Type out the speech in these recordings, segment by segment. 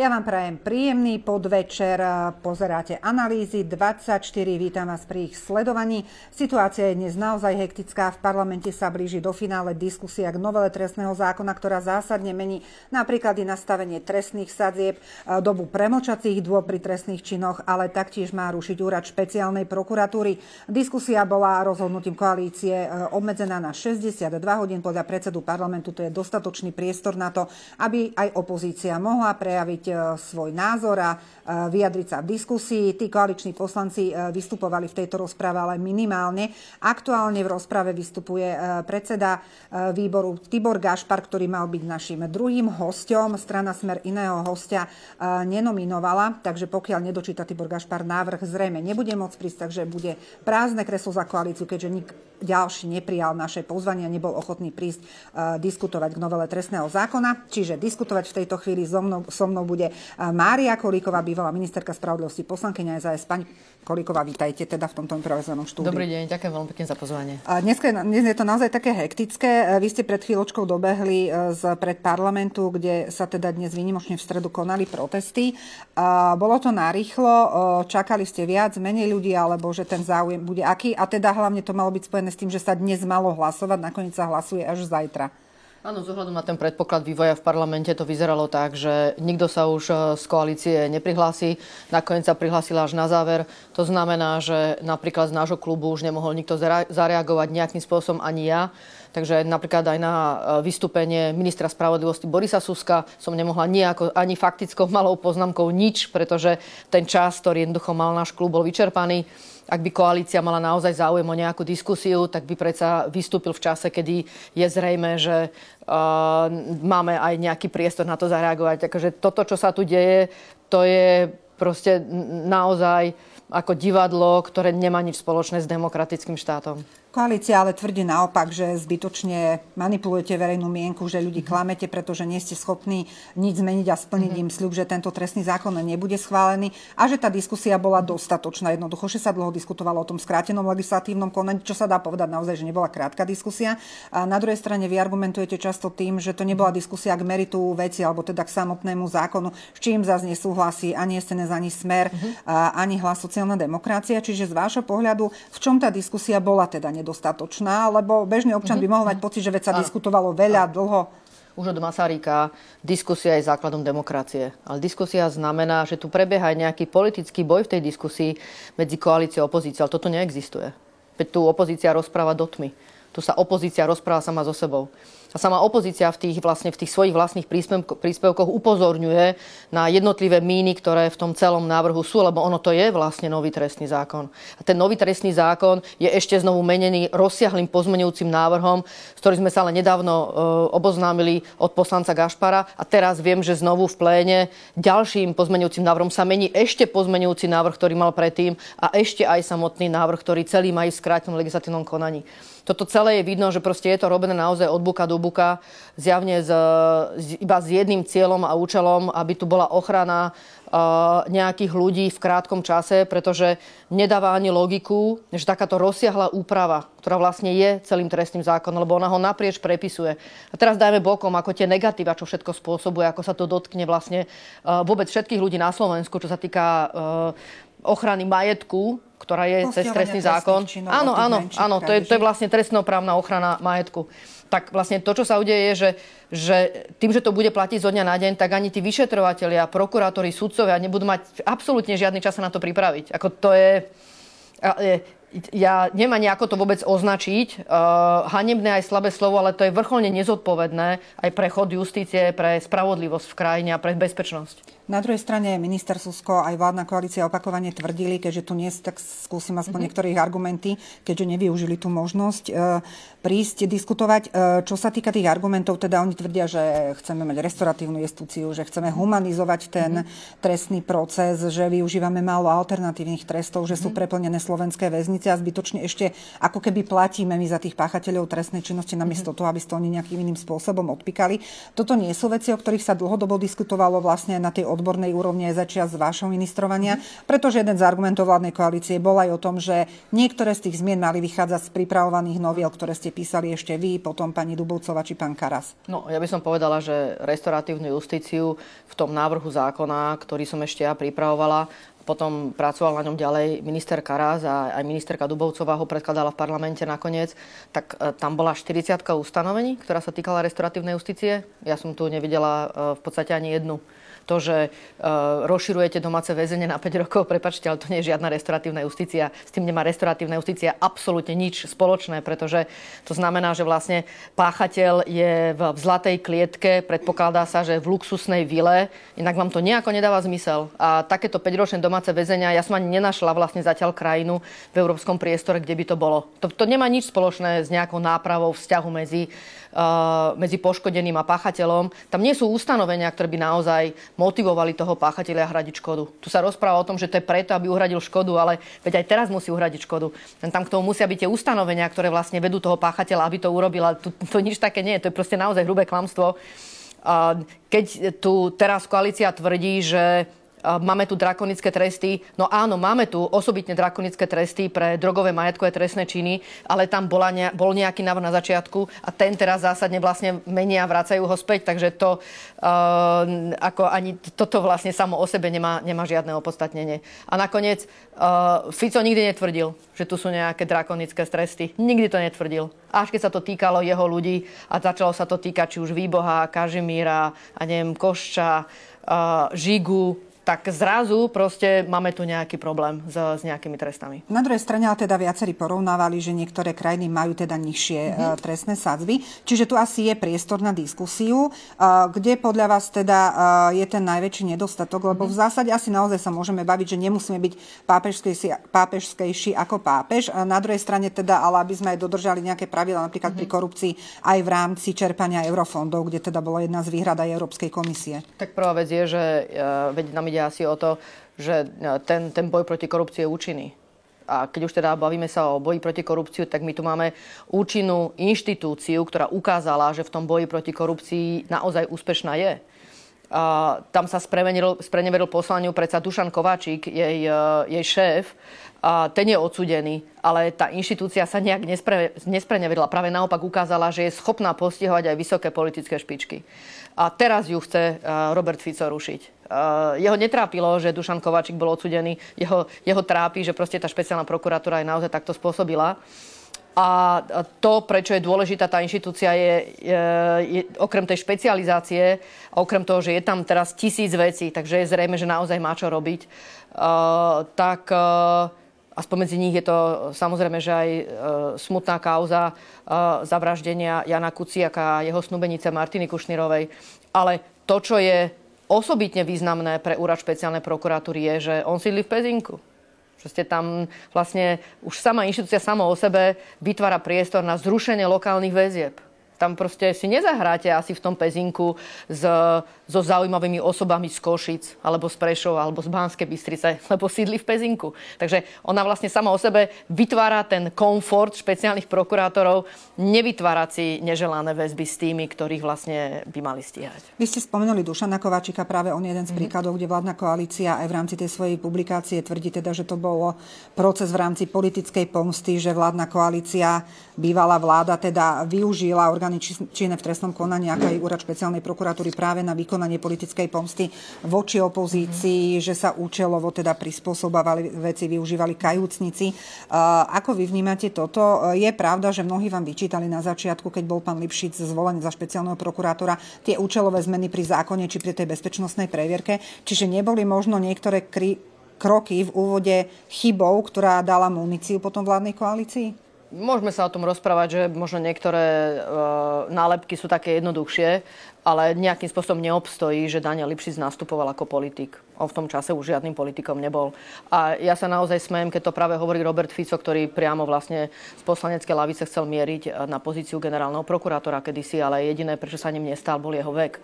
Ja vám prajem príjemný podvečer. Pozeráte analýzy 24. Vítam vás pri ich sledovaní. Situácia je dnes naozaj hektická. V parlamente sa blíži do finále diskusia k novele trestného zákona, ktorá zásadne mení napríklad i nastavenie trestných sadzieb, dobu premlčacích dôb pri trestných činoch, ale taktiež má rušiť úrad špeciálnej prokuratúry. Diskusia bola rozhodnutím koalície e, obmedzená na 62 hodín. Podľa predsedu parlamentu to je dostatočný priestor na to, aby aj opozícia mohla prejaviť E, svoj názor a e, vyjadriť sa v diskusii. Tí koaliční poslanci e, vystupovali v tejto rozprave ale minimálne. Aktuálne v rozprave vystupuje predseda výboru Tibor Gašpar, ktorý mal byť našim druhým hostom. Strana Smer iného hostia nenominovala, takže pokiaľ nedočíta Tibor Gašpar návrh, zrejme nebude môcť prísť, takže bude prázdne kreslo za koalíciu, keďže nik ďalší neprijal naše pozvanie a nebol ochotný prísť diskutovať k novele trestného zákona. Čiže diskutovať v tejto chvíli so mnou, so mnou bude bude Mária Kolíková, bývalá ministerka spravodlivosti, poslankyňa SAS. Pani Kolíková, vítajte teda v tomto improvizovanom štúdiu. Dobrý deň, ďakujem veľmi pekne za pozvanie. Dnes, dnes je to naozaj také hektické. Vy ste pred chvíľočkou dobehli z pred parlamentu, kde sa teda dnes výnimočne v stredu konali protesty. Bolo to narýchlo, čakali ste viac, menej ľudí, alebo že ten záujem bude aký? A teda hlavne to malo byť spojené s tým, že sa dnes malo hlasovať, nakoniec sa hlasuje až zajtra. Áno, z na ten predpoklad vývoja v parlamente to vyzeralo tak, že nikto sa už e, z koalície neprihlási. Nakoniec sa prihlásila až na záver. To znamená, že napríklad z nášho klubu už nemohol nikto zareagovať nejakým spôsobom ani ja. Takže napríklad aj na e, vystúpenie ministra spravodlivosti Borisa Suska som nemohla nejako, ani faktickou malou poznámkou nič, pretože ten čas, ktorý jednoducho mal náš klub, bol vyčerpaný ak by koalícia mala naozaj záujem o nejakú diskusiu, tak by predsa vystúpil v čase, kedy je zrejme, že uh, máme aj nejaký priestor na to zareagovať. Takže toto, čo sa tu deje, to je proste naozaj ako divadlo, ktoré nemá nič spoločné s demokratickým štátom. Koalícia ale tvrdí naopak, že zbytočne manipulujete verejnú mienku, že ľudí klamete, pretože nie ste schopní nič zmeniť a splniť mm-hmm. im sľub, že tento trestný zákon nebude schválený a že tá diskusia bola dostatočná. Jednoducho, že sa dlho diskutovalo o tom skrátenom legislatívnom konaní, čo sa dá povedať naozaj, že nebola krátka diskusia. A na druhej strane vy argumentujete často tým, že to nebola diskusia k meritu veci alebo teda k samotnému zákonu, s čím zase nesúhlasí ani SNS, ani Smer, mm-hmm. ani hlas sociálna demokracia. Čiže z vášho pohľadu, v čom tá diskusia bola teda nedostatočná, lebo bežný občan mm-hmm. by mohol mať pocit, že veď sa diskutovalo veľa, dlho. Už od Masaryka diskusia je základom demokracie. Ale diskusia znamená, že tu prebieha aj nejaký politický boj v tej diskusii medzi koalíciou a opozíciou. Ale toto neexistuje. Veď tu opozícia rozpráva do tmy. Tu sa opozícia rozpráva sama so sebou. A sama opozícia v tých, vlastne, v tých svojich vlastných príspevkoch upozorňuje na jednotlivé míny, ktoré v tom celom návrhu sú, lebo ono to je vlastne nový trestný zákon. A ten nový trestný zákon je ešte znovu menený rozsiahlým pozmenujúcim návrhom, s ktorým sme sa ale nedávno e, oboznámili od poslanca Gašpara. A teraz viem, že znovu v pléne ďalším pozmenujúcim návrhom sa mení ešte pozmenujúci návrh, ktorý mal predtým a ešte aj samotný návrh, ktorý celý má v skrátenom legislatívnom konaní. Toto celé je vidno, že proste je to robené naozaj od buka do buka, zjavne z, iba s jedným cieľom a účelom, aby tu bola ochrana uh, nejakých ľudí v krátkom čase, pretože nedáva ani logiku, že takáto rozsiahla úprava, ktorá vlastne je celým trestným zákonom, lebo ona ho naprieč prepisuje. A teraz dajme bokom, ako tie negatíva, čo všetko spôsobuje, ako sa to dotkne vlastne uh, vôbec všetkých ľudí na Slovensku, čo sa týka uh, ochrany majetku, ktorá je cez trestný zákon. Áno, áno, áno, to je, to je vlastne trestnoprávna ochrana majetku. Tak vlastne to, čo sa udeje, je, že, že tým, že to bude platiť zo dňa na deň, tak ani tí vyšetrovateľia, prokurátori, sudcovia nebudú mať absolútne žiadny čas sa na to pripraviť. Ako to je ja nemám nejako to vôbec označiť. Uh, hanebné aj slabé slovo, ale to je vrcholne nezodpovedné aj pre chod justície, pre spravodlivosť v krajine a pre bezpečnosť. Na druhej strane minister Susko aj vládna koalícia opakovane tvrdili, keďže tu nie, tak skúsim aspoň mm-hmm. niektorých argumenty, keďže nevyužili tú možnosť e, prísť diskutovať. E, čo sa týka tých argumentov, teda oni tvrdia, že chceme mať restoratívnu justúciu, že chceme humanizovať ten mm-hmm. trestný proces, že využívame málo alternatívnych trestov, že mm-hmm. sú mhm. preplnené slovenské väznice a zbytočne ešte ako keby platíme my za tých páchateľov trestnej činnosti namiesto mm-hmm. toho, aby ste oni nejakým iným spôsobom odpikali. Toto nie sú veci, o ktorých sa dlhodobo diskutovalo vlastne na tej odbornej úrovni aj začiat z vášho ministrovania, pretože jeden z argumentov vládnej koalície bol aj o tom, že niektoré z tých zmien mali vychádzať z pripravovaných noviel, ktoré ste písali ešte vy, potom pani Dubovcova či pán Karas. No, ja by som povedala, že restoratívnu justíciu v tom návrhu zákona, ktorý som ešte ja pripravovala, potom pracoval na ňom ďalej minister Karas a aj ministerka Dubovcová ho predkladala v parlamente nakoniec, tak e, tam bola 40 ustanovení, ktorá sa týkala restoratívnej justície. Ja som tu nevidela e, v podstate ani jednu to, že uh, rozširujete domáce väzenie na 5 rokov, prepačte, ale to nie je žiadna restoratívna justícia. S tým nemá restoratívna justícia absolútne nič spoločné, pretože to znamená, že vlastne páchateľ je v zlatej klietke, predpokladá sa, že v luxusnej vile, inak vám to nejako nedáva zmysel. A takéto 5-ročné domáce väzenia, ja som ani nenašla vlastne zatiaľ krajinu v európskom priestore, kde by to bolo. To, to nemá nič spoločné s nejakou nápravou vzťahu medzi Uh, medzi poškodeným a páchateľom. Tam nie sú ustanovenia, ktoré by naozaj motivovali toho páchateľa hradiť škodu. Tu sa rozpráva o tom, že to je preto, aby uhradil škodu, ale veď aj teraz musí uhradiť škodu. Tam k tomu musia byť tie ustanovenia, ktoré vlastne vedú toho páchateľa, aby to urobil. Ale to, to nič také nie je. To je proste naozaj hrubé klamstvo. Keď tu teraz koalícia tvrdí, že Máme tu drakonické tresty. No áno, máme tu osobitne drakonické tresty pre drogové majetkové trestné činy, ale tam bola ne, bol nejaký návrh na začiatku a ten teraz zásadne vlastne menia a vracajú ho späť, takže to uh, ako ani toto vlastne samo o sebe nemá, nemá žiadne opodstatnenie. A nakoniec uh, Fico nikdy netvrdil, že tu sú nejaké drakonické tresty. Nikdy to netvrdil. Až keď sa to týkalo jeho ľudí a začalo sa to týkať či už Výboha, Kažimíra a neviem, Košča, uh, Žigu, tak zrazu proste máme tu nejaký problém s, s nejakými trestami. Na druhej strane ale teda viacerí porovnávali, že niektoré krajiny majú teda nižšie mm-hmm. trestné sadzby. Čiže tu asi je priestor na diskusiu, e, kde podľa vás teda e, je ten najväčší nedostatok, lebo mm-hmm. v zásade asi naozaj sa môžeme baviť, že nemusíme byť pápežskejší, pápežskejší ako pápež. Na druhej strane teda, ale aby sme aj dodržali nejaké pravidla, napríklad mm-hmm. pri mhm. korupcii aj v rámci čerpania eurofondov, kde teda bola jedna z výhrad aj Európskej komisie. Tak prvá vec je, že veď nám ide ide asi o to, že e, ten, ten boj proti korupcii je účinný. A keď už teda bavíme sa o boji proti korupciu, tak my tu máme účinnú inštitúciu, ktorá ukázala, že v tom boji proti korupcii naozaj úspešná je. A tam sa spreneveril poslaniu predsa Dušan Kováčik, jej, e, jej šéf, a ten je odsudený, ale tá inštitúcia sa nejak nespre, nesprenevedla. Práve naopak ukázala, že je schopná postihovať aj vysoké politické špičky. A teraz ju chce e, Robert Fico rušiť. Uh, jeho netrápilo, že Dušan Kovačík bol odsudený. Jeho, jeho trápi, že proste tá špeciálna prokuratúra aj naozaj takto spôsobila. A to, prečo je dôležitá tá inštitúcia, je, je, je okrem tej špecializácie a okrem toho, že je tam teraz tisíc vecí, takže je zrejme, že naozaj má čo robiť, uh, tak uh, a spomedzi nich je to samozrejme, že aj uh, smutná kauza uh, zavraždenia Jana Kuciaka a jeho snubenice Martiny Kušnírovej. Ale to, čo je osobitne významné pre úrad špeciálnej prokuratúry je, že on sídli v Pezinku. Že ste tam vlastne, už sama inštitúcia sama o sebe vytvára priestor na zrušenie lokálnych väzieb. Tam proste si nezahráte asi v tom pezinku s, so zaujímavými osobami z Košic, alebo z Prešov, alebo z Banskej Bystrice, lebo sídli v pezinku. Takže ona vlastne sama o sebe vytvára ten komfort špeciálnych prokurátorov, nevytvárať si neželané väzby s tými, ktorých vlastne by mali stíhať. Vy ste spomenuli Dušana Kováčika, práve on je jeden z mm-hmm. príkladov, kde vládna koalícia aj v rámci tej svojej publikácie tvrdí teda, že to bolo proces v rámci politickej pomsty, že vládna koalícia, bývalá vláda teda využila orgán orgány činné v trestnom konaní, ako aj úrad špeciálnej prokuratúry práve na vykonanie politickej pomsty voči opozícii, mm-hmm. že sa účelovo teda prispôsobovali veci, využívali kajúcnici. Ako vy vnímate toto? Je pravda, že mnohí vám vyčítali na začiatku, keď bol pán Lipšic zvolený za špeciálneho prokurátora, tie účelové zmeny pri zákone či pri tej bezpečnostnej previerke. Čiže neboli možno niektoré kry, kroky v úvode chybou, ktorá dala muníciu potom vládnej koalícii? Môžeme sa o tom rozprávať, že možno niektoré uh, nálepky sú také jednoduchšie. Ale nejakým spôsobom neobstojí, že Daniel Lipšic nastupoval ako politik. On v tom čase už žiadnym politikom nebol. A ja sa naozaj smejem, keď to práve hovorí Robert Fico, ktorý priamo vlastne z poslaneckej lavice chcel mieriť na pozíciu generálneho prokurátora kedysi, ale jediné, prečo sa ním nestal, bol jeho vek.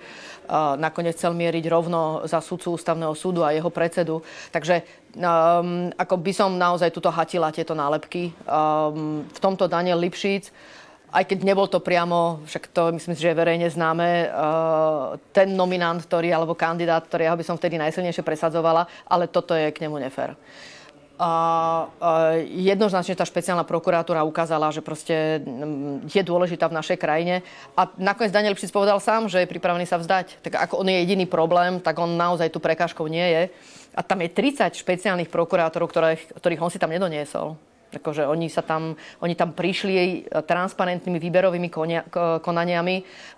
A nakoniec chcel mieriť rovno za sudcu ústavného súdu a jeho predsedu. Takže um, ako by som naozaj tuto hatila tieto nálepky. Um, v tomto Daniel Lipšic aj keď nebol to priamo, však to myslím že je verejne známe, uh, ten nominant, ktorý, alebo kandidát, ktorého by som vtedy najsilnejšie presadzovala, ale toto je k nemu nefér. A, jednoznačne tá špeciálna prokuratúra ukázala, že proste mm, je dôležitá v našej krajine. A nakoniec Daniel Lipšic povedal sám, že je pripravený sa vzdať. Tak ako on je jediný problém, tak on naozaj tu prekážkou nie je. A tam je 30 špeciálnych prokurátorov, ktorých, ktorých on si tam nedoniesol. Akože oni, sa tam, oni tam prišli transparentnými výberovými konaniami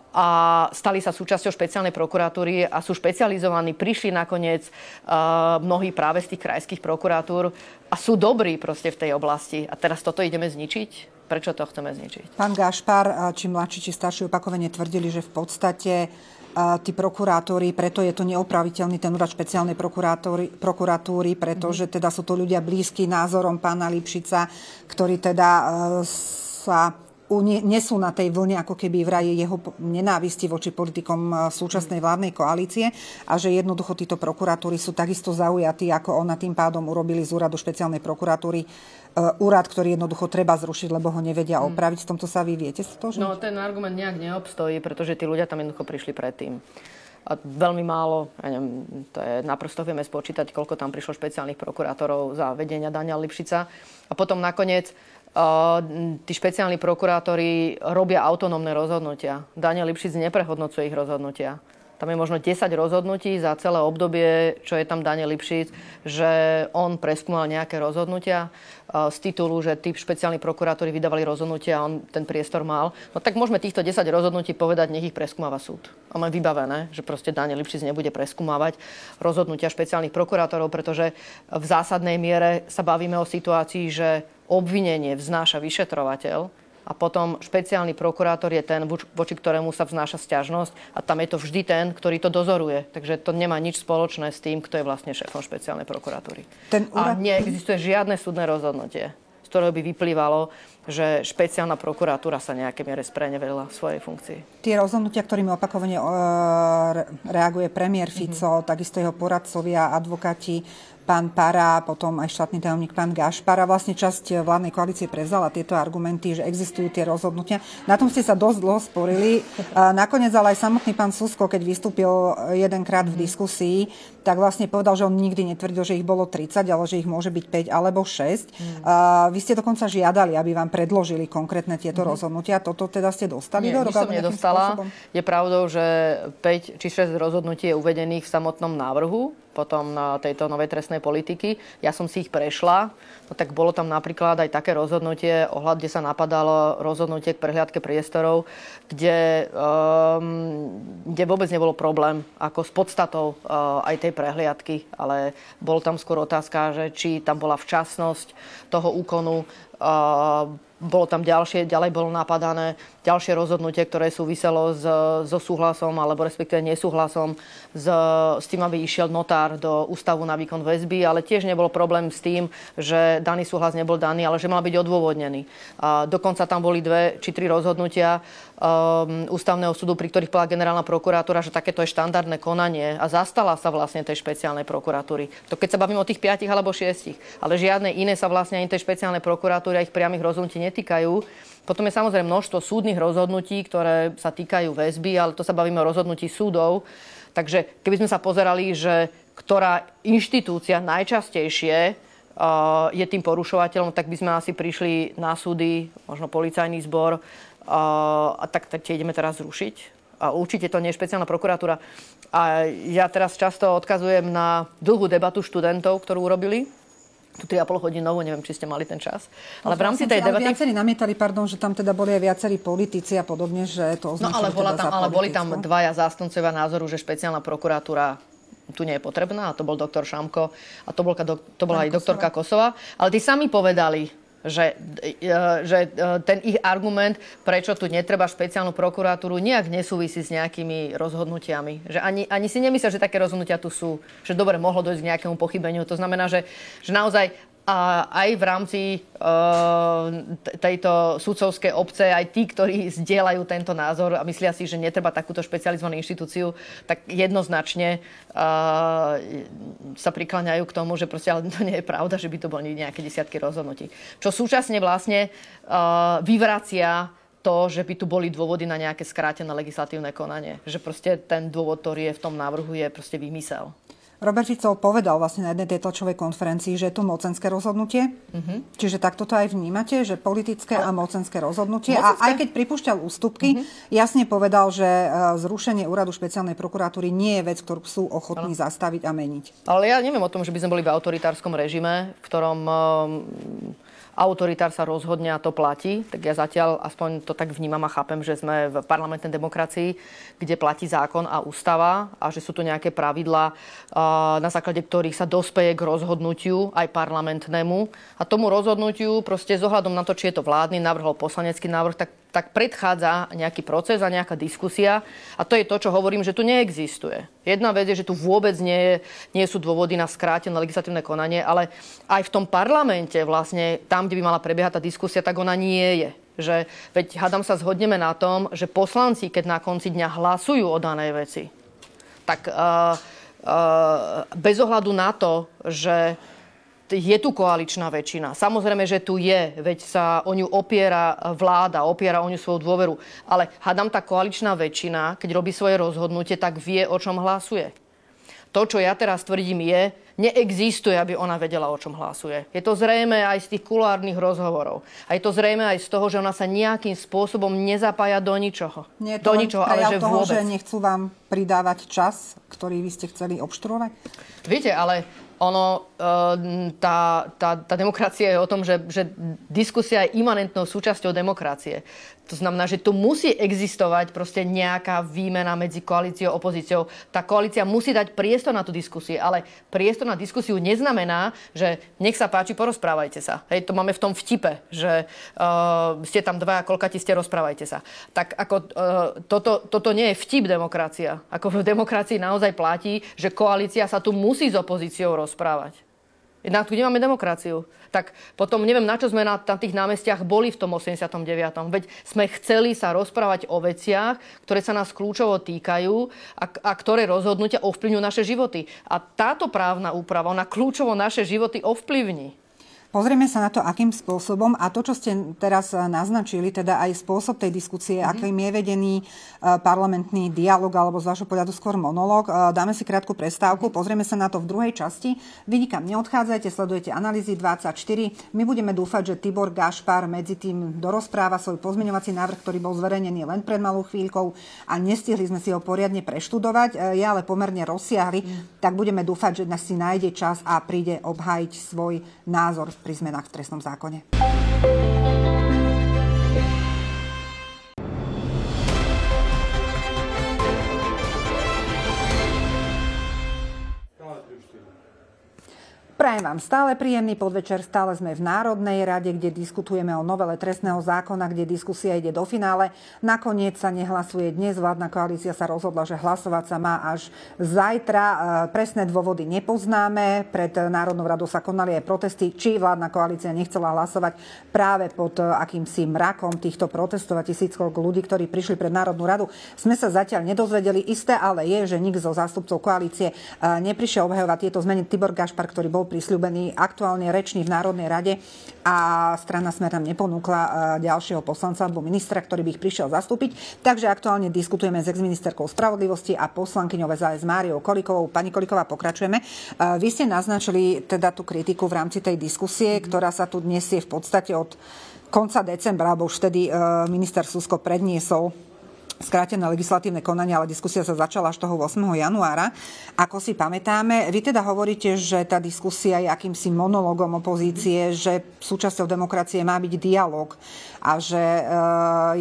a stali sa súčasťou špeciálnej prokuratúry a sú špecializovaní. Prišli nakoniec uh, mnohí práve z tých krajských prokuratúr a sú dobrí proste v tej oblasti. A teraz toto ideme zničiť? Prečo to chceme zničiť? Pán Gašpar, či mladší, či starší opakovane tvrdili, že v podstate tí prokurátori, preto je to neopraviteľný ten úrad špeciálnej prokuratúry, pretože mhm. teda sú to ľudia blízky názorom pána Lipšica, ktorí teda e, sa nesú na tej vlne ako keby vraj jeho nenávisti voči politikom e, súčasnej vládnej koalície a že jednoducho títo prokuratúry sú takisto zaujatí, ako ona tým pádom urobili z úradu špeciálnej prokuratúry úrad, ktorý jednoducho treba zrušiť, lebo ho nevedia hmm. opraviť. V tomto sa vy viete stožiť? No ten argument nejak neobstojí, pretože tí ľudia tam jednoducho prišli predtým. A veľmi málo, ja neviem, to je naprosto vieme spočítať, koľko tam prišlo špeciálnych prokurátorov za vedenia Dania Lipšica. A potom nakoniec uh, tí špeciálni prokurátori robia autonómne rozhodnutia. Daniel Lipšic neprehodnocuje ich rozhodnutia. Tam je možno 10 rozhodnutí za celé obdobie, čo je tam Daniel Lipšic, že on preskúmal nejaké rozhodnutia z titulu, že tí špeciálni prokurátori vydávali rozhodnutia a on ten priestor mal. No tak môžeme týchto 10 rozhodnutí povedať, nech ich preskúmava súd. A máme vybavené, že proste Daniel Lipšic nebude preskúmavať rozhodnutia špeciálnych prokurátorov, pretože v zásadnej miere sa bavíme o situácii, že obvinenie vznáša vyšetrovateľ, a potom špeciálny prokurátor je ten, voči ktorému sa vznáša stiažnosť a tam je to vždy ten, ktorý to dozoruje. Takže to nemá nič spoločné s tým, kto je vlastne šéfom špeciálnej prokuratúry. Ten úrad... A neexistuje žiadne súdne rozhodnutie, z ktorého by vyplývalo, že špeciálna prokuratúra sa nejaké miere spreneverila v svojej funkcii. Tie rozhodnutia, ktorými opakovane reaguje premiér Fico, mm-hmm. takisto jeho poradcovia, advokáti, pán Para, potom aj štátny tajomník pán Gašpara. Vlastne časť vládnej koalície prevzala tieto argumenty, že existujú tie rozhodnutia. Na tom ste sa dosť dlho sporili. Nakoniec ale aj samotný pán Susko, keď vystúpil jedenkrát v diskusii, tak vlastne povedal, že on nikdy netvrdil, že ich bolo 30, ale že ich môže byť 5 alebo 6. Mm. Vy ste dokonca žiadali, aby vám predložili konkrétne tieto mm. rozhodnutia. Toto teda ste dostali Nie, do som nedostala. Spôsobom? Je pravdou, že 5 či 6 rozhodnutí je uvedených v samotnom návrhu potom na tejto novej trestnej politiky. Ja som si ich prešla, no tak bolo tam napríklad aj také rozhodnutie, ohľad, kde sa napadalo rozhodnutie k prehliadke priestorov, kde, um, kde vôbec nebolo problém ako s podstatou uh, aj tej prehliadky, ale bol tam skôr otázka, že či tam bola včasnosť toho úkonu, bolo tam ďalšie, ďalej bolo napadané ďalšie rozhodnutie, ktoré súviselo s, so súhlasom alebo respektíve nesúhlasom s, s tým, aby išiel notár do ústavu na výkon väzby, ale tiež nebol problém s tým, že daný súhlas nebol daný, ale že mal byť odôvodnený. A dokonca tam boli dve či tri rozhodnutia um, ústavného súdu, pri ktorých povedala generálna prokurátora, že takéto je štandardné konanie a zastala sa vlastne tej špeciálnej prokuratúry. To keď sa bavím o tých piatich alebo šiestich, ale žiadne iné sa vlastne ani tej špeciálnej prokuratúry a ich priamých rozhodnutí netýkajú. Potom je samozrejme množstvo súdnych rozhodnutí, ktoré sa týkajú väzby, ale to sa bavíme o rozhodnutí súdov. Takže keby sme sa pozerali, že ktorá inštitúcia najčastejšie uh, je tým porušovateľom, tak by sme asi prišli na súdy, možno policajný zbor, uh, a tak, tie ideme teraz zrušiť. A určite to nie je špeciálna prokuratúra. A ja teraz často odkazujem na dlhú debatu študentov, ktorú urobili tú 3,5 hodinovú, neviem, či ste mali ten čas. Ale no, v rámci tej debaty... Viacerí namietali, pardon, že tam teda boli aj viacerí politici a podobne, že to No ale, bola teda tam, ale boli tam dvaja zástancovia názoru, že špeciálna prokuratúra tu nie je potrebná, a to bol doktor Šamko a to, bol, to bola aj doktorka Kosova. Ale tí sami povedali, Že, e, že e, ten ich argument, prečo tu netreba špeciálnu prokuratúru, nejak nesúvisí s nejakými rozhodnutiami. Že ani, ani si nemyslia, že také rozhodnutia tu sú. Že dobre, mohlo dojsť k nejakému pochybeniu. To znamená, že, že naozaj a aj v rámci uh, tejto sudcovskej obce, aj tí, ktorí zdieľajú tento názor a myslia si, že netreba takúto špecializovanú inštitúciu, tak jednoznačne uh, sa prikláňajú k tomu, že proste ale to nie je pravda, že by to boli nejaké desiatky rozhodnutí. Čo súčasne vlastne uh, vyvracia to, že by tu boli dôvody na nejaké skrátené legislatívne konanie. Že proste ten dôvod, ktorý je v tom návrhu, je proste vymysel. Robert Žicov povedal vlastne na jednej tej tlačovej konferencii, že je to mocenské rozhodnutie. Uh-huh. Čiže takto to aj vnímate, že politické a mocenské rozhodnutie. Mocenské? A aj keď pripúšťal ústupky, uh-huh. jasne povedal, že e, zrušenie úradu špeciálnej prokuratúry nie je vec, ktorú sú ochotní ano. zastaviť a meniť. Ale ja neviem o tom, že by sme boli v autoritárskom režime, v ktorom um, autoritár sa rozhodne a to platí, tak ja zatiaľ aspoň to tak vnímam a chápem, že sme v parlamentnej demokracii, kde platí zákon a ústava a že sú tu nejaké pravidlá, na základe ktorých sa dospeje k rozhodnutiu aj parlamentnému. A tomu rozhodnutiu proste s ohľadom na to, či je to vládny návrh poslanecký návrh, tak tak predchádza nejaký proces a nejaká diskusia. A to je to, čo hovorím, že tu neexistuje. Jedna vec je, že tu vôbec nie, nie sú dôvody na skrátené legislatívne konanie, ale aj v tom parlamente vlastne, tam, kde by mala prebiehať tá diskusia, tak ona nie je. Že, veď hádam sa zhodneme na tom, že poslanci, keď na konci dňa hlasujú o danej veci, tak uh, uh, bez ohľadu na to, že je tu koaličná väčšina. Samozrejme, že tu je, veď sa o ňu opiera vláda, opiera o ňu svoju dôveru. Ale hádam tá koaličná väčšina, keď robí svoje rozhodnutie, tak vie, o čom hlasuje. To, čo ja teraz tvrdím, je, neexistuje, aby ona vedela, o čom hlasuje. Je to zrejme aj z tých kulárnych rozhovorov. A je to zrejme aj z toho, že ona sa nejakým spôsobom nezapája do ničoho. Nie je to do ničoho, ale že toho, vôbec. že nechcú vám pridávať čas, ktorý vy ste chceli obštruovať? Viete, ale ono, eh, tá, tá, tá demokracia je o tom, že, že diskusia je imanentnou súčasťou demokracie. To znamená, že tu musí existovať proste nejaká výmena medzi koalíciou a opozíciou. Tá koalícia musí dať priestor na tú diskusiu, ale priestor na diskusiu neznamená, že nech sa páči, porozprávajte sa. Hej, to máme v tom vtipe, že uh, ste tam dva a koľkati ste, rozprávajte sa. Tak ako uh, toto, toto nie je vtip demokracia. Ako v demokracii naozaj platí, že koalícia sa tu musí s opozíciou rozprávať. Jednak tu nemáme demokraciu. Tak potom neviem, na čo sme na, na tých námestiach boli v tom 89. Veď sme chceli sa rozprávať o veciach, ktoré sa nás kľúčovo týkajú a, a ktoré rozhodnutia ovplyvňujú naše životy. A táto právna úprava, ona kľúčovo naše životy ovplyvní. Pozrieme sa na to, akým spôsobom a to, čo ste teraz eh, naznačili, teda aj spôsob tej diskusie, mm-hmm. akým je vedený eh, parlamentný dialog alebo z vašho pohľadu skôr monológ. Eh, dáme si krátku prestávku, pozrieme sa na to v druhej časti. Vy nikam neodchádzajte, sledujete analýzy 24. My budeme dúfať, že Tibor Gašpar medzi tým dorozpráva svoj pozmeňovací návrh, ktorý bol zverejnený len pred malou chvíľkou a nestihli sme si ho poriadne preštudovať. Je ale pomerne rozsiahli, mm. tak budeme dúfať, že si nájde čas a príde obhájiť svoj názor pri zmenách v trestnom zákone. Prajem vám stále príjemný podvečer. Stále sme v Národnej rade, kde diskutujeme o novele trestného zákona, kde diskusia ide do finále. Nakoniec sa nehlasuje dnes. Vládna koalícia sa rozhodla, že hlasovať sa má až zajtra. E, presné dôvody nepoznáme. Pred Národnou radou sa konali aj protesty, či vládna koalícia nechcela hlasovať práve pod e, akýmsi mrakom týchto protestov a tisíckov ľudí, ktorí prišli pred Národnú radu. Sme sa zatiaľ nedozvedeli. Isté ale je, že nik zo zástupcov koalície e, neprišiel obhajovať tieto zmeny. Tibor Gašpar, ktorý bol prisľúbený aktuálne rečný v Národnej rade a strana Smer tam neponúkla e, ďalšieho poslanca alebo ministra, ktorý by ich prišiel zastúpiť. Takže aktuálne diskutujeme s exministerkou spravodlivosti a poslankyňou s Máriou Kolikovou. Pani Koliková, pokračujeme. E, vy ste naznačili teda tú kritiku v rámci tej diskusie, ktorá sa tu dnes je v podstate od konca decembra, alebo už vtedy e, minister Susko predniesol skrátené legislatívne konanie, ale diskusia sa začala až toho 8. januára. Ako si pamätáme, vy teda hovoríte, že tá diskusia je akýmsi monologom opozície, že súčasťou demokracie má byť dialog a že e,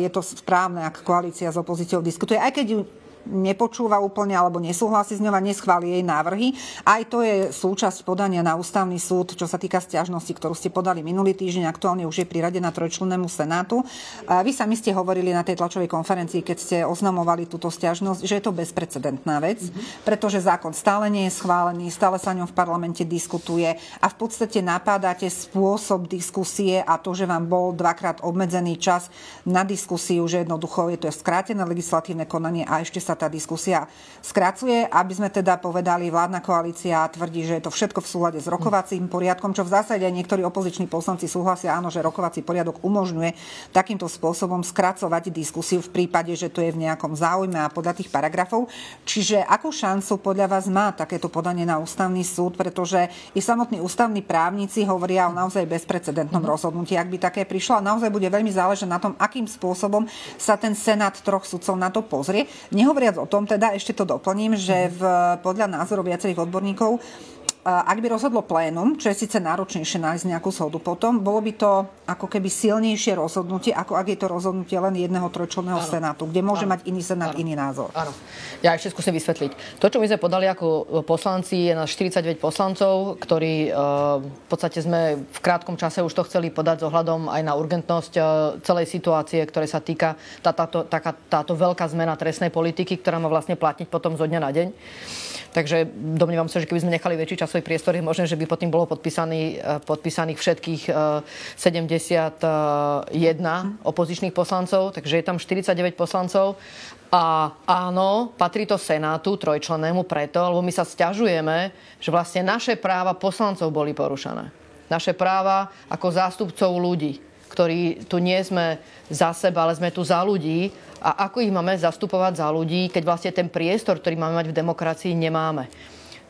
je to správne, ak koalícia s opozíciou diskutuje, aj keď ju nepočúva úplne alebo nesúhlasí s ňou a neschváli jej návrhy. Aj to je súčasť podania na ústavný súd, čo sa týka stiažnosti, ktorú ste podali minulý týždeň, aktuálne už je priradená trojčlennému senátu. Vy sami ste hovorili na tej tlačovej konferencii, keď ste oznamovali túto stiažnosť, že je to bezprecedentná vec, pretože zákon stále nie je schválený, stále sa ňom v parlamente diskutuje a v podstate napádate spôsob diskusie a to, že vám bol dvakrát obmedzený čas na diskusiu, že jednoducho je to skrátené legislatívne konanie a ešte sa tá diskusia skracuje, aby sme teda povedali, vládna koalícia tvrdí, že je to všetko v súlade s rokovacím poriadkom, čo v zásade aj niektorí opoziční poslanci súhlasia, áno, že rokovací poriadok umožňuje takýmto spôsobom skracovať diskusiu v prípade, že to je v nejakom záujme a podľa tých paragrafov. Čiže akú šancu podľa vás má takéto podanie na ústavný súd, pretože i samotní ústavní právnici hovoria o naozaj bezprecedentnom mm-hmm. rozhodnutí, ak by také prišlo a naozaj bude veľmi záležať na tom, akým spôsobom sa ten Senát troch sudcov na to pozrie. Nehovoriac o tom, teda ešte to doplním, že v, podľa názoru viacerých odborníkov ak by rozhodlo plénum, čo je síce náročnejšie nájsť nejakú zhodu potom, bolo by to ako keby silnejšie rozhodnutie, ako ak je to rozhodnutie len jedného trojčlenného senátu, kde môže ano. mať iný senát ano. iný názor. Áno. Ja ešte skúsim vysvetliť. To, čo my sme podali ako poslanci, je na 49 poslancov, ktorí v podstate sme v krátkom čase už to chceli podať s ohľadom aj na urgentnosť celej situácie, ktoré sa týka tá, táto, taká, táto veľká zmena trestnej politiky, ktorá má vlastne platniť potom zo dňa na deň. Takže domnievam sa, že keby sme nechali väčší časový priestor, je možné, že by potom bolo podpísaný, e, podpísaných všetkých 71 e, opozičných poslancov, takže je tam 49 poslancov. A áno, patrí to Senátu trojčlennému preto, lebo my sa stiažujeme, že vlastne naše práva poslancov boli porušené. Naše práva ako zástupcov ľudí, ktorí tu nie sme za seba, ale sme tu za ľudí a ako ich máme zastupovať za ľudí, keď vlastne ten priestor, ktorý máme mať v demokracii, nemáme.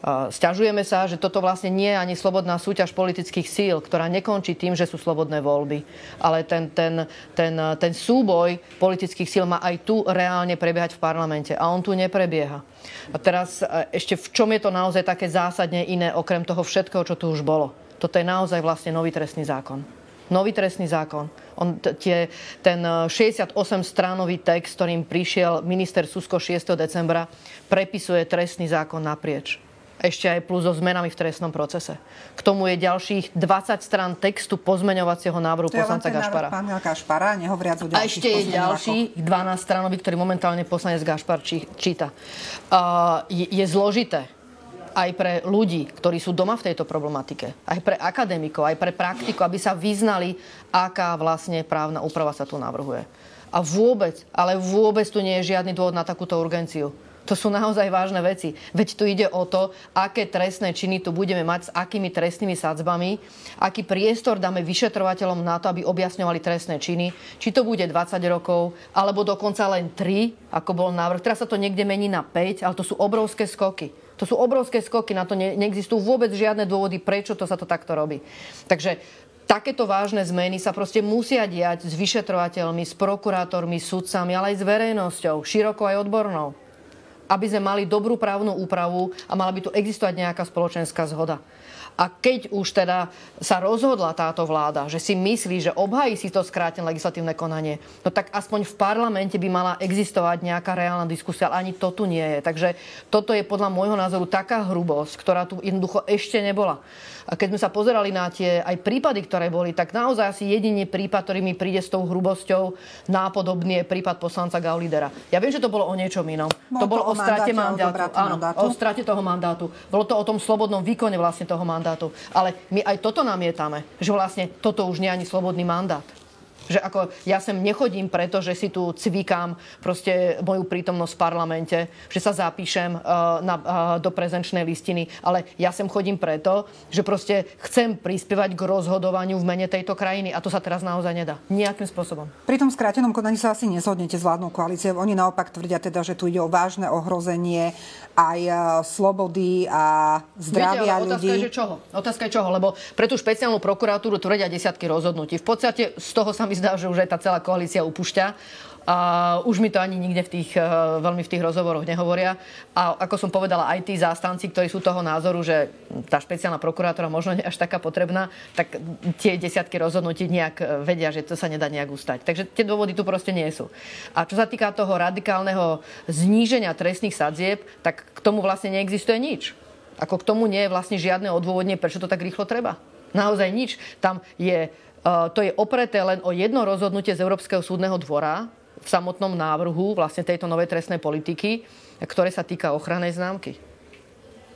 Sťažujeme sa, že toto vlastne nie je ani slobodná súťaž politických síl, ktorá nekončí tým, že sú slobodné voľby. Ale ten, ten, ten, ten súboj politických síl má aj tu reálne prebiehať v parlamente. A on tu neprebieha. A teraz e, ešte v čom je to naozaj také zásadne iné, okrem toho všetkého, čo tu už bolo? Toto je naozaj vlastne nový trestný zákon nový trestný zákon. On, tie, ten 68-stránový e, text, ktorým prišiel minister Susko 6. decembra, prepisuje trestný zákon naprieč. Ešte aj plus so zmenami v trestnom procese. K tomu je ďalších 20 strán textu pozmeňovacieho návrhu to poslanca Gašpara. Pána Gašpara, nehovoriac o A ešte je ďalší 12 stránový, ktorý momentálne poslanec Gašpar číta. Uh, je, je zložité aj pre ľudí, ktorí sú doma v tejto problematike, aj pre akademikov, aj pre praktikov, aby sa vyznali, aká vlastne právna úprava sa tu navrhuje. A vôbec, ale vôbec tu nie je žiadny dôvod na takúto urgenciu. To sú naozaj vážne veci. Veď tu ide o to, aké trestné činy tu budeme mať, s akými trestnými sadzbami, aký priestor dáme vyšetrovateľom na to, aby objasňovali trestné činy, či to bude 20 rokov, alebo dokonca len 3, ako bol návrh. Teraz sa to niekde mení na 5, ale to sú obrovské skoky. To sú obrovské skoky, na to ne, neexistujú vôbec žiadne dôvody, prečo to sa to takto robí. Takže takéto vážne zmeny sa proste musia diať s vyšetrovateľmi, s prokurátormi, sudcami, ale aj s verejnosťou, široko aj odbornou. Aby sme mali dobrú právnu úpravu a mala by tu existovať nejaká spoločenská zhoda. A keď už teda sa rozhodla táto vláda, že si myslí, že obhají si to skrátené legislatívne konanie, no tak aspoň v parlamente by mala existovať nejaká reálna diskusia, ale ani to tu nie je. Takže toto je podľa môjho názoru taká hrubosť, ktorá tu jednoducho ešte nebola. A keď sme sa pozerali na tie aj prípady, ktoré boli, tak naozaj asi jediný prípad, ktorý mi príde s tou hrubosťou nápodobný je prípad poslanca Gaulidera. Ja viem, že to bolo o niečom inom. No, to bolo o strate mandátu. Áno, mandátu. o strate toho mandátu. Bolo to o tom slobodnom výkone vlastne toho mandátu. Ale my aj toto namietame, že vlastne toto už nie je ani slobodný mandát. Že ako ja sem nechodím preto, že si tu cvikám proste moju prítomnosť v parlamente, že sa zapíšem uh, na, uh, do prezenčnej listiny, ale ja sem chodím preto, že proste chcem prispievať k rozhodovaniu v mene tejto krajiny a to sa teraz naozaj nedá. Nejakým spôsobom. Pri tom skrátenom konaní sa asi nezhodnete s vládnou koalíciou. Oni naopak tvrdia teda, že tu ide o vážne ohrozenie aj uh, slobody a zdravia Viete, ľudí. Otázka je, že čoho? Otázka je čoho? Lebo pre tú špeciálnu prokuratúru tvrdia desiatky rozhodnutí. V podstate z toho sa mi priznal, že už aj tá celá koalícia upúšťa. Uh, už mi to ani nikde v tých, uh, veľmi v tých rozhovoroch nehovoria. A ako som povedala, aj tí zástanci, ktorí sú toho názoru, že tá špeciálna prokurátora možno nie až taká potrebná, tak tie desiatky rozhodnutí nejak e, vedia, že to sa nedá nejak ustať. Takže tie dôvody tu proste nie sú. A čo sa týka toho radikálneho zníženia trestných sadzieb, tak k tomu vlastne neexistuje nič. Ako k tomu nie je vlastne žiadne odôvodnie, prečo to tak rýchlo treba. Naozaj nič. Tam je, to je opreté len o jedno rozhodnutie z Európskeho súdneho dvora, v samotnom návrhu vlastne tejto novej trestnej politiky, ktoré sa týka ochrannej známky.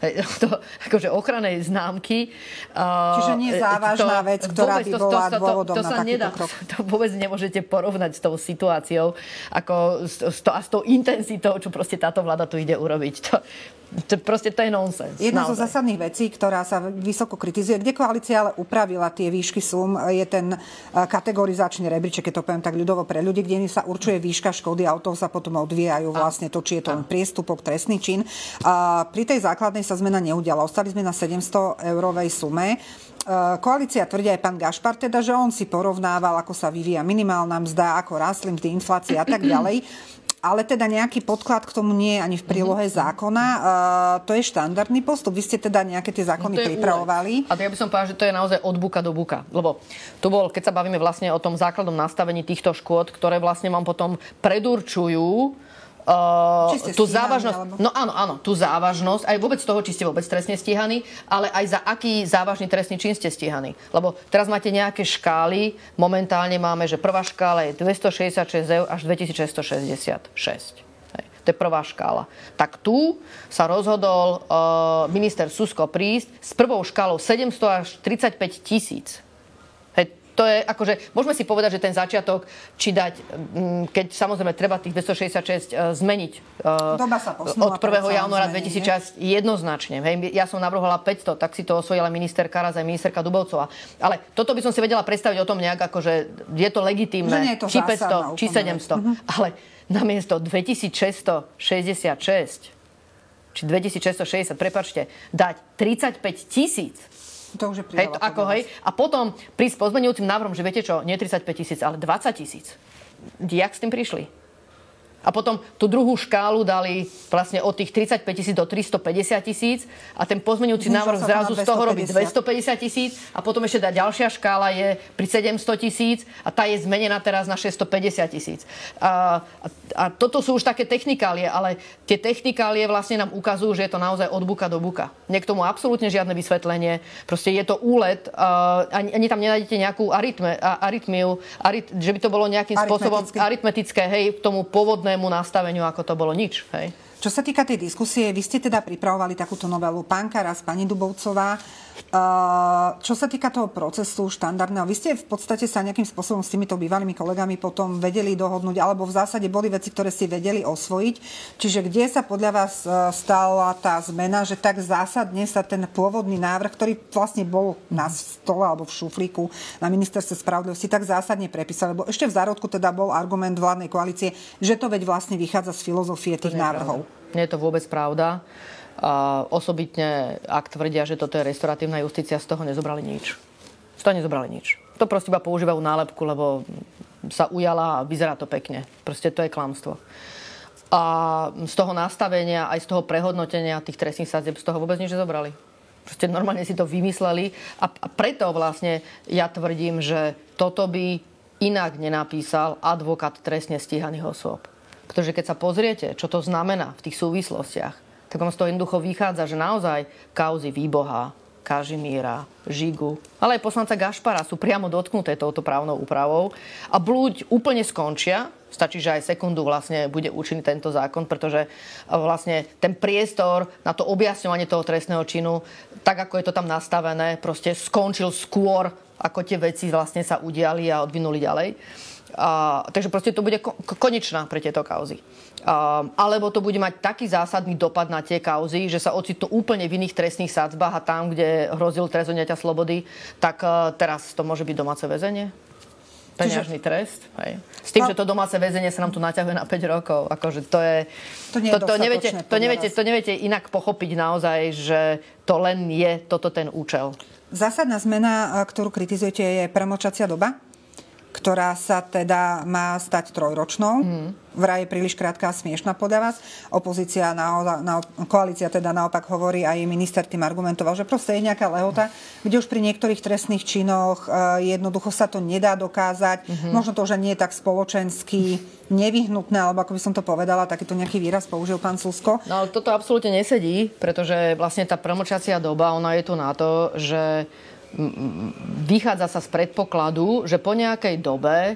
To, akože ochrannej známky. Čiže nie závažná to, vec, ktorá by bola to, to, dôvodom to, to, to na sa nedá, krok. To vôbec nemôžete porovnať s tou situáciou ako s, s to, a s tou intenzitou, čo proste táto vláda tu ide urobiť. To, to, proste to je nonsens. Jedna naozaj. zo zásadných vecí, ktorá sa vysoko kritizuje, kde koalícia ale upravila tie výšky sum, je ten e, kategorizačný rebríček, keď to poviem tak ľudovo pre ľudí, kde sa určuje výška škody a od toho sa potom odvíjajú vlastne to, či je to len priestupok, trestný čin. A pri tej základnej sa zmena neudiala. Ostali sme na 700 eurovej sume. E, koalícia tvrdia aj pán Gašpar, teda, že on si porovnával, ako sa vyvíja minimálna mzda, ako rástli mzdy, inflácia a tak ďalej ale teda nejaký podklad k tomu nie je ani v prílohe mm-hmm. zákona. Uh, to je štandardný postup. Vy ste teda nejaké tie zákony no pripravovali. A ja by som povedal, že to je naozaj od buka do buka. Lebo tu bol, keď sa bavíme vlastne o tom základnom nastavení týchto škôd, ktoré vlastne vám potom predurčujú, Uh, tú závažnosť, alebo... no áno, áno, tú závažnosť, aj vôbec toho, či ste vôbec trestne stíhaní, ale aj za aký závažný trestný čin ste stíhaní. Lebo teraz máte nejaké škály, momentálne máme, že prvá škála je 266 eur až 2666. To je prvá škála. Tak tu sa rozhodol uh, minister Susko prísť s prvou škálou 700 až 35 tisíc to je akože, môžeme si povedať, že ten začiatok, či dať, mm, keď samozrejme treba tých 266 uh, e, zmeniť uh, Doba sa od 1. januára 2006 jednoznačne. Hej, ja som navrhovala 500, tak si to osvojila minister Karas aj ministerka Dubovcová. Ale toto by som si vedela predstaviť o tom nejak, ako, že je to legitímne, je to či 500, či 700. Uh-huh. Ale namiesto 2666 či 2660, prepačte, dať 35 tisíc to už je hej, to, ako, hej. A potom prísť s pozmeňujúcim návrhom, že viete čo, nie 35 tisíc, ale 20 tisíc. Jak s tým prišli? A potom tú druhú škálu dali vlastne od tých 35 tisíc do 350 tisíc a ten pozmeňujúci návrh zrazu z toho robí 250 tisíc a potom ešte tá ďalšia škála je pri 700 tisíc a tá je zmenená teraz na 650 tisíc. A, a, a toto sú už také technikálie, ale tie technikálie vlastne nám ukazujú, že je to naozaj od buka do buka. Nie k tomu absolútne žiadne vysvetlenie. Proste je to úlet, uh, ani, ani tam nenájdete nejakú arytme, arytmiu, aryt, že by to bolo nejakým spôsobom aritmetické, hej, k tomu pôvodnému pôvodnému nastaveniu, ako to bolo nič. Hej? Čo sa týka tej diskusie, vy ste teda pripravovali takúto novelu Pán Karas, pani Dubovcová. Uh, čo sa týka toho procesu štandardného, vy ste v podstate sa nejakým spôsobom s týmito bývalými kolegami potom vedeli dohodnúť, alebo v zásade boli veci, ktoré si vedeli osvojiť. Čiže kde sa podľa vás uh, stala tá zmena, že tak zásadne sa ten pôvodný návrh, ktorý vlastne bol na stole alebo v šuflíku na ministerstve spravodlivosti, tak zásadne prepísal, lebo ešte v zárodku teda bol argument vládnej koalície, že to veď vlastne vychádza z filozofie tých návrhov. Nie je to vôbec pravda. A osobitne, ak tvrdia, že toto je restauratívna justícia, z toho nezobrali nič. Z toho nezobrali nič. To proste iba používajú nálepku, lebo sa ujala a vyzerá to pekne. Proste to je klamstvo. A z toho nastavenia, aj z toho prehodnotenia tých trestných sadzieb, z toho vôbec nič nezobrali. Proste normálne si to vymysleli a, a preto vlastne ja tvrdím, že toto by inak nenapísal advokát trestne stíhaných osôb. Pretože keď sa pozriete, čo to znamená v tých súvislostiach, tak vám z toho jednoducho vychádza, že naozaj kauzy Výboha, Kažimíra, Žigu, ale aj poslanca Gašpara sú priamo dotknuté touto právnou úpravou a blúď úplne skončia. Stačí, že aj sekundu vlastne bude účinný tento zákon, pretože vlastne ten priestor na to objasňovanie toho trestného činu, tak ako je to tam nastavené, proste skončil skôr, ako tie veci vlastne sa udiali a odvinuli ďalej. Takže proste to bude ko- konečná pre tieto kauzy. A, alebo to bude mať taký zásadný dopad na tie kauzy, že sa ocitnú úplne v iných trestných sadzbách a tam, kde hrozil trest slobody, tak uh, teraz to môže byť domáce väzenie? peňažný Čiže... trest. Hej. S tým, no. že to domáce väzenie sa nám tu naťahuje na 5 rokov. Akože to je... To, nie je to, to, neviete, to, neviete, to neviete inak pochopiť naozaj, že to len je toto ten účel. Zásadná zmena, ktorú kritizujete, je premočacia doba? Ktorá sa teda má stať trojročnou. Mm. Vraj je príliš krátka a smiešná podľa vás. Opozícia, na, na, koalícia teda naopak hovorí, aj minister tým argumentoval, že proste je nejaká lehota, kde už pri niektorých trestných činoch uh, jednoducho sa to nedá dokázať. Mm-hmm. Možno to už nie je tak spoločensky nevyhnutné, alebo ako by som to povedala, takýto nejaký výraz použil pán Susko. No ale toto absolútne nesedí, pretože vlastne tá promlčacia doba, ona je tu na to, že vychádza sa z predpokladu, že po nejakej dobe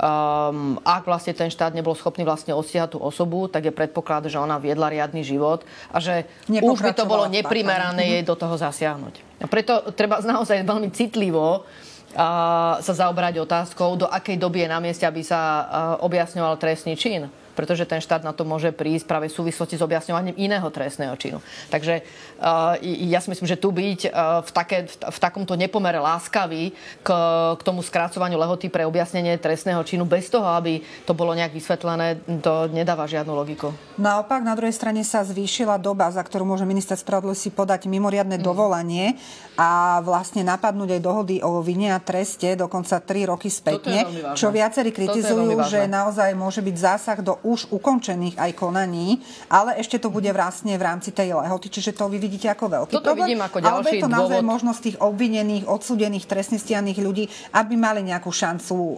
Um, ak vlastne ten štát nebol schopný vlastne ostiahať tú osobu, tak je predpoklad, že ona viedla riadny život a že už by to bolo neprimerané jej do toho zasiahnuť. A preto treba naozaj veľmi citlivo uh, sa zaobrať otázkou, do akej doby je na mieste, aby sa uh, objasňoval trestný čin pretože ten štát na to môže prísť práve v súvislosti s objasňovaním iného trestného činu. Takže uh, ja si myslím, že tu byť uh, v, také, v, v takomto nepomere láskavý k, k tomu skrácovaniu lehoty pre objasnenie trestného činu bez toho, aby to bolo nejak vysvetlené, to nedáva žiadnu logiku. Naopak, na druhej strane sa zvýšila doba, za ktorú môže minister spravodlivosti podať mimoriadne mm. dovolanie a vlastne napadnúť aj dohody o vine a treste dokonca 3 roky spätne, čo viacerí kritizujú, že naozaj môže byť zásah do už ukončených aj konaní, ale ešte to bude vlastne v rámci tej lehoty, čiže to vy vidíte ako veľký Toto problém. vidím ako ďalší ale je to naozaj dôvod... možnosť tých obvinených, odsúdených, trestne stianých ľudí, aby mali nejakú šancu uh,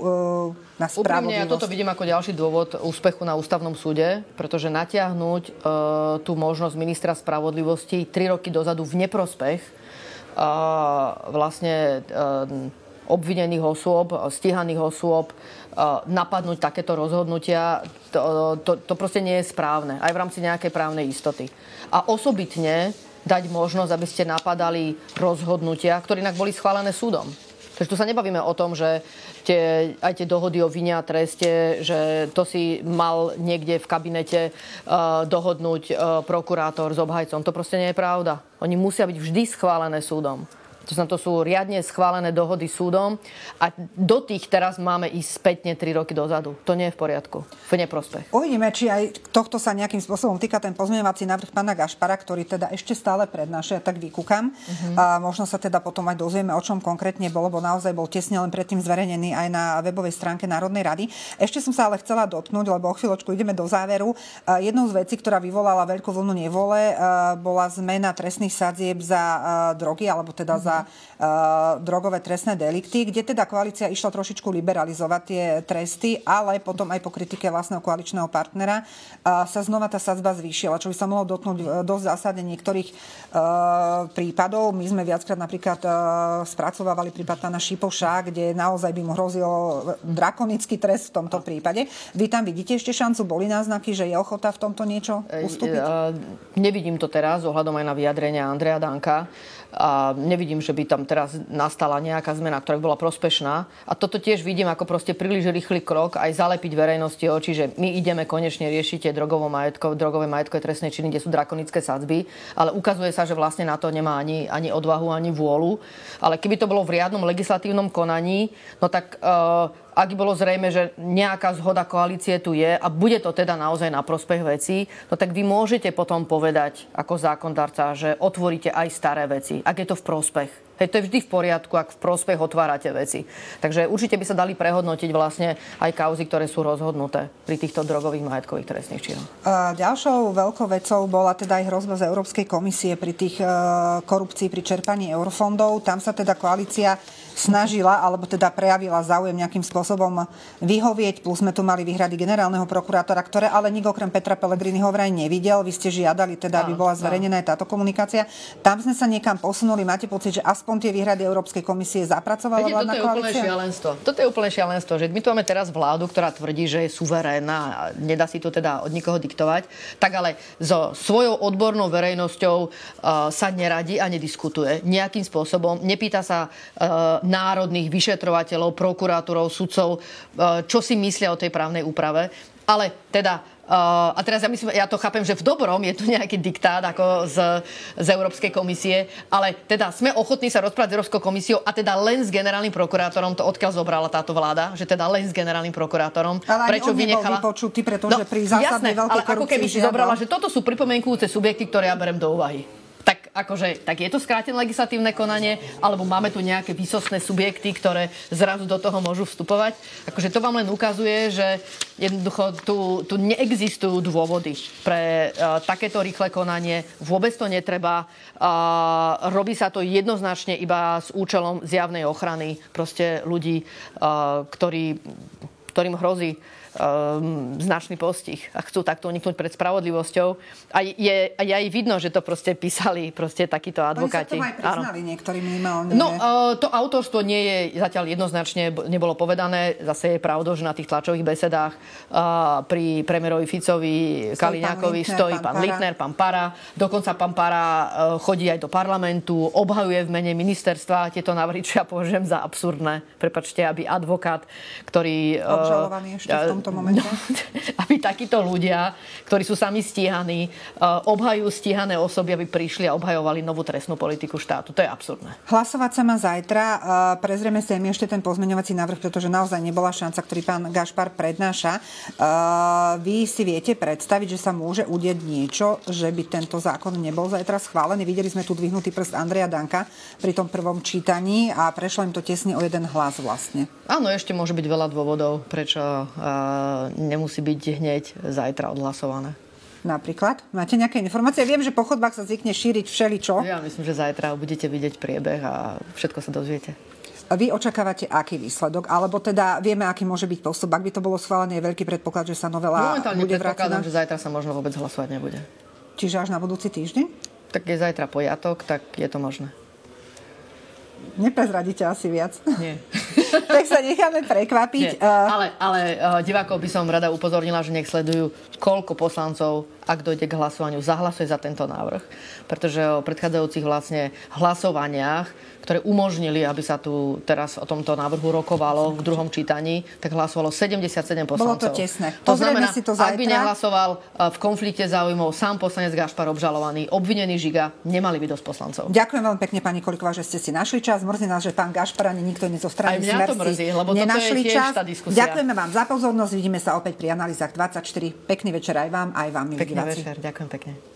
na spravodlivosť. ja toto vidím ako ďalší dôvod úspechu na ústavnom súde, pretože natiahnuť uh, tú možnosť ministra spravodlivosti tri roky dozadu v neprospech uh, vlastne uh, obvinených osôb, stíhaných osôb, napadnúť takéto rozhodnutia, to, to, to proste nie je správne. Aj v rámci nejakej právnej istoty. A osobitne dať možnosť, aby ste napadali rozhodnutia, ktoré inak boli schválené súdom. Takže tu sa nebavíme o tom, že tie, aj tie dohody o vine a treste, že to si mal niekde v kabinete uh, dohodnúť uh, prokurátor s obhajcom. To proste nie je pravda. Oni musia byť vždy schválené súdom. To, znamená, to sú riadne schválené dohody súdom a do tých teraz máme ísť spätne 3 roky dozadu. To nie je v poriadku. V neprospech. Uvidíme, či aj tohto sa nejakým spôsobom týka ten pozmeňovací návrh pána Gašpara, ktorý teda ešte stále prednáša, ja tak vykúkam. Uh-huh. A možno sa teda potom aj dozvieme, o čom konkrétne bolo, bo naozaj bol tesne len predtým zverejnený aj na webovej stránke Národnej rady. Ešte som sa ale chcela dotknúť, lebo o chvíľočku ideme do záveru. Jednou z vecí, ktorá vyvolala veľkú vlnu nevole, bola zmena trestných sadzieb za drogy, alebo teda uh-huh. za za uh, drogové trestné delikty, kde teda koalícia išla trošičku liberalizovať tie tresty, ale potom aj po kritike vlastného koaličného partnera uh, sa znova tá sadzba zvýšila, čo by sa mohlo dotknúť uh, dosť zásadne niektorých uh, prípadov. My sme viackrát napríklad spracovávali prípad pána Šipoša, kde naozaj by mu hrozil drakonický trest v tomto prípade. Vy tam vidíte ešte šancu? Boli náznaky, že je ochota v tomto niečo ustúpiť? Nevidím to teraz, ohľadom aj na vyjadrenia Andreja Danka. A nevidím, že by tam teraz nastala nejaká zmena, ktorá by bola prospešná. A toto tiež vidím ako proste príliš rýchly krok aj zalepiť verejnosti oči, že my ideme konečne riešiť tie drogovo majetko, drogové majetkové trestné činy, kde sú drakonické sadzby, ale ukazuje sa, že vlastne na to nemá ani, ani odvahu, ani vôľu. Ale keby to bolo v riadnom legislatívnom konaní, no tak uh, ak bolo zrejme, že nejaká zhoda koalície tu je a bude to teda naozaj na prospech vecí, no tak vy môžete potom povedať ako zákondarca, že otvoríte aj staré veci, ak je to v prospech. Hej, to je vždy v poriadku, ak v prospech otvárate veci. Takže určite by sa dali prehodnotiť vlastne aj kauzy, ktoré sú rozhodnuté pri týchto drogových majetkových trestných činoch. Ďalšou veľkou vecou bola teda aj hrozba z Európskej komisie pri tých uh, korupcii pri čerpaní eurofondov. Tam sa teda koalícia snažila, alebo teda prejavila záujem nejakým spôsobom vyhovieť, plus sme tu mali výhrady generálneho prokurátora, ktoré ale nik okrem Petra Pellegriniho vraj nevidel. Vy ste žiadali teda, aby bola zverejnená aj táto komunikácia. Tam sme sa niekam posunuli. Máte pocit, že aspoň tie výhrady Európskej komisie zapracovala Viete, vládna toto je úplne šialenstvo. Toto je úplne šialenstvo, že my tu máme teraz vládu, ktorá tvrdí, že je suverénna a nedá si to teda od nikoho diktovať, tak ale so svojou odbornou verejnosťou uh, sa neradí a nediskutuje nejakým spôsobom. Nepýta sa uh, národných vyšetrovateľov, prokurátorov, sudcov, e, čo si myslia o tej právnej úprave. Ale teda Uh, a teraz ja myslím, ja to chápem, že v dobrom je tu nejaký diktát ako z, z Európskej komisie, ale teda sme ochotní sa rozprávať s Európskou komisiou a teda len s generálnym prokurátorom, to odkiaľ zobrala táto vláda, že teda len s generálnym prokurátorom. Ale prečo vynechala... vypočutý, pretože no, pri zásadnej jasné, ale ako keby si zobrala, že toto sú pripomienkujúce subjekty, ktoré ja berem do úvahy. Akože, tak je to skrátené legislatívne konanie, alebo máme tu nejaké výsostné subjekty, ktoré zrazu do toho môžu vstupovať. Akože to vám len ukazuje, že jednoducho tu, tu neexistujú dôvody pre uh, takéto rýchle konanie. Vôbec to netreba. Uh, robí sa to jednoznačne iba s účelom zjavnej ochrany proste ľudí, uh, ktorí, ktorým hrozí um, značný postih a chcú takto uniknúť pred spravodlivosťou. A je, a aj vidno, že to proste písali proste takíto advokáti. Oni sa aj priznali niektorí minimálne. No, uh, to autorstvo nie je zatiaľ jednoznačne, nebolo povedané. Zase je pravdou, že na tých tlačových besedách uh, pri premiérovi Ficovi, Kaliňákovi stojí pán, pán Littner, pán Para. Dokonca pán Para uh, chodí aj do parlamentu, obhajuje v mene ministerstva tieto návrhy, čo ja považujem za absurdné. Prepačte, aby advokát, ktorý... Uh, Obžalovaný ešte v tom tomto momente? No, aby takíto ľudia, ktorí sú sami stíhaní, uh, obhajujú stíhané osoby, aby prišli a obhajovali novú trestnú politiku štátu. To je absurdné. Hlasovať sa má zajtra. Uh, prezrieme si aj ešte ten pozmeňovací návrh, pretože naozaj nebola šanca, ktorý pán Gašpar prednáša. Uh, vy si viete predstaviť, že sa môže udieť niečo, že by tento zákon nebol zajtra schválený. Videli sme tu dvihnutý prst Andreja Danka pri tom prvom čítaní a prešlo im to tesne o jeden hlas vlastne. Áno, ešte môže byť veľa dôvodov, prečo nemusí byť hneď zajtra odhlasované. Napríklad? Máte nejaké informácie? Viem, že po chodbách sa zvykne šíriť všeličo. Ja myslím, že zajtra budete vidieť priebeh a všetko sa dozviete. Vy očakávate aký výsledok? Alebo teda vieme, aký môže byť postup? Ak by to bolo schválené, je veľký predpoklad, že sa novela Momentálne bude predpokladám, že zajtra sa možno vôbec hlasovať nebude. Čiže až na budúci týždeň? Tak je zajtra pojatok, tak je to možné. Neprezradíte asi viac. Nie. tak sa necháme prekvapiť. Nie. Ale, ale uh, divákov by som rada upozornila, že nech sledujú, koľko poslancov, ak dojde k hlasovaniu, zahlasuje za tento návrh. Pretože o predchádzajúcich vlastne hlasovaniach ktoré umožnili, aby sa tu teraz o tomto návrhu rokovalo v druhom čítaní, tak hlasovalo 77 poslancov. Bolo to tesné. To znamená, si to zajtra. ak by nehlasoval e, v konflikte záujmov sám poslanec Gašpar obžalovaný, obvinený Žiga, nemali by dosť poslancov. Ďakujem veľmi pekne, pani Koliková, že ste si našli čas. Mrzí nás, že pán Gašpar ani nikto zo strany to mrzí, lebo nenašli je čas. Ďakujeme vám za pozornosť. Vidíme sa opäť pri analýzach 24. Pekný večer aj vám, aj vám, milí Pekný diváci. večer, ďakujem pekne.